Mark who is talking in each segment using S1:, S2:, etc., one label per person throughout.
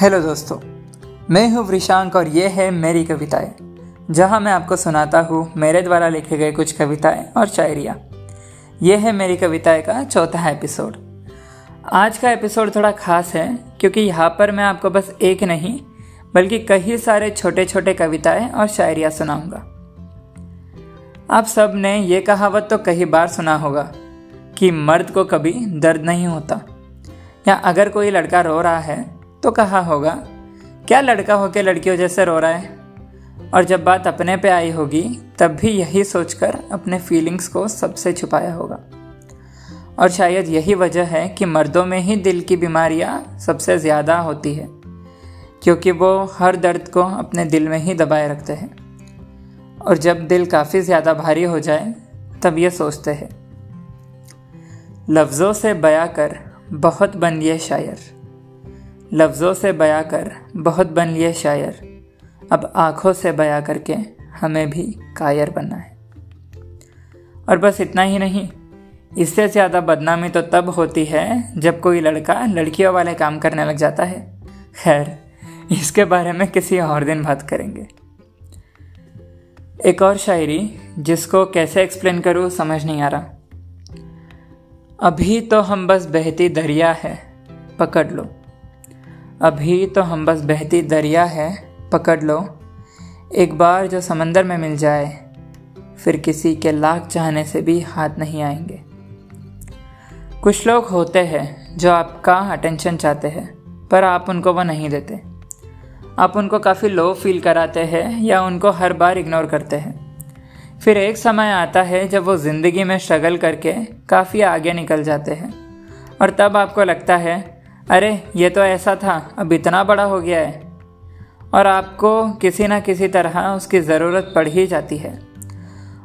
S1: Hello दोस्तों, मैं हूँ वृशांक और ये है मेरी कविताएँ, जहाँ मैं आपको सुनाता हूँ मेरे द्वारा लिखे गए कुछ कविताएँ और शायरियाँ। ये है मेरी कविताएँ का चौथा एपिसोड। आज का एपिसोड थोड़ा खास है, क्योंकि यहाँ पर मैं आपको बस एक नहीं, बल्कि कई सारे छोटे छोटे कविताएँ और शायरियाँ सुनाऊँगा। आप सबने ये कहावत तो कई बार सुना होगा, कि मर्द को कभी दर्द नहीं होता, या अगर कोई लड़का रो रहा है कहा होगा, क्या लड़का होकर लड़कियों जैसे रो रहा है? और जब बात अपने पे आई होगी, तब भी यही सोचकर अपने फीलिंग्स को सबसे छुपाया होगा। और शायद यही वजह है कि मर्दों में ही दिल की बीमारियाँ सबसे ज़्यादा होती है, क्योंकि वो हर दर्द को अपने दिल में ही दबाए रखते हैं। और जब दिल काफ़ी ज़्यादा भारी हो जाए, तब ये सोचते हैं, लफ्ज़ों से बया कर, बहुत बन शायर। लफ्ज़ों से बया कर बहुत बन लिए शायर। अब आँखों से बया करके हमें भी कायर बनना है। और बस इतना ही नहीं, इससे ज़्यादा बदनामी तो तब होती है जब कोई लड़का लड़कियों वाले काम करने लग जाता है। खैर, इसके बारे में किसी और दिन बात करेंगे। एक और शायरी जिसको कैसे एक्सप्लेन करूँ समझ नहीं आ रहा। अभी तो हम बस बहती दरिया है, पकड़ लो। अभी तो हम बस बहती दरिया है, पकड़ लो। एक बार जो समंदर में मिल जाए, फिर किसी के लाख चाहने से भी हाथ नहीं आएँगे। कुछ लोग होते हैं जो आपका अटेंशन चाहते हैं, पर आप उनको वो नहीं देते। आप उनको काफ़ी लो फील कराते हैं या उनको हर बार इग्नोर करते हैं। फिर एक समय आता है जब वो ज़िंदगी में स्ट्रगल करके काफ़ी आगे निकल जाते हैं, और तब आपको लगता है अरे, ये तो ऐसा था। अब इतना बड़ा हो गया है। और आपको किसी ना किसी तरह उसकी ज़रूरत पड़ ही जाती है।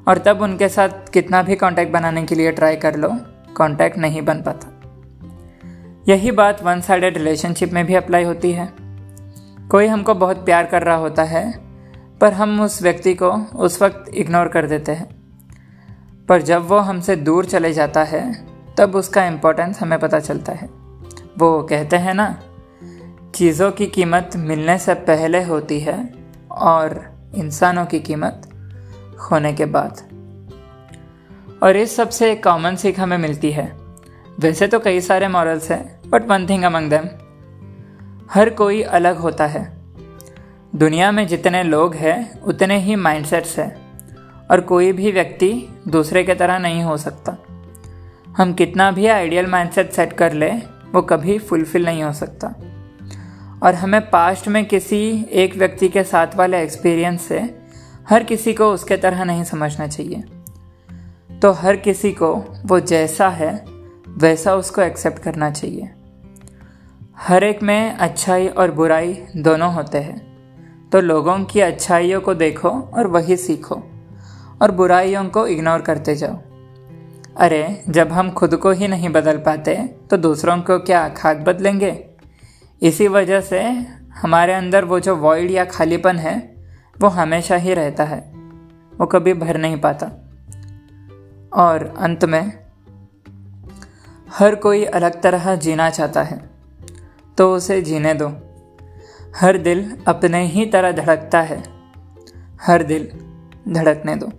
S1: और तब उनके साथ कितना भी कांटेक्ट बनाने के लिए ट्राई कर लो कांटेक्ट नहीं बन पाता। यही बात वन साइडेड रिलेशनशिप में भी अप्लाई होती है। कोई हमको बहुत प्यार कर रहा होता है, पर हम उस व्यक्ति को उस वक्त इग्नोर कर देते हैं। पर जब वो हमसे दूर चले जाता है, तब उसका इम्पोर्टेंस हमें पता चलता है। वो कहते हैं ना, चीज़ों की कीमत मिलने से पहले होती है और इंसानों की कीमत खोने के बाद. और इस सबसे एक कॉमन सीख हमें मिलती है। वैसे तो कई सारे मॉरल्स हैं but one thing among them हर कोई अलग होता है। दुनिया में जितने लोग हैं, उतने ही माइंडसेट्स हैं, और कोई भी व्यक्ति दूसरे के तरह नहीं हो सकता। हम कितना भी आइडियल माइंडसेट सेट कर ले वो कभी फुलफिल नहीं हो सकता। और हमें पास्ट में किसी एक व्यक्ति के साथ वाले एक्सपीरियंस से हर किसी को उसके तरह नहीं समझना चाहिए। तो हर किसी को वो जैसा है, वैसा उसको एक्सेप्ट करना चाहिए। हर एक में अच्छाई और बुराई दोनों होते हैं। तो लोगों की अच्छाइयों को देखो और वही सीखो और बुराइयों को इग्नोर करते जाओ। अरे, जब हम खुद को ही नहीं बदल पाते तो दूसरों को क्या खाक बदलेंगे? इसी वजह से हमारे अंदर वो जो वॉइड या खालीपन है, वो हमेशा ही रहता है। वो कभी भर नहीं पाता। और अंत में, हर कोई अलग तरह जीना चाहता है तो उसे जीने दो। हर दिल अपने ही तरह धड़कता है। हर दिल धड़कने दो।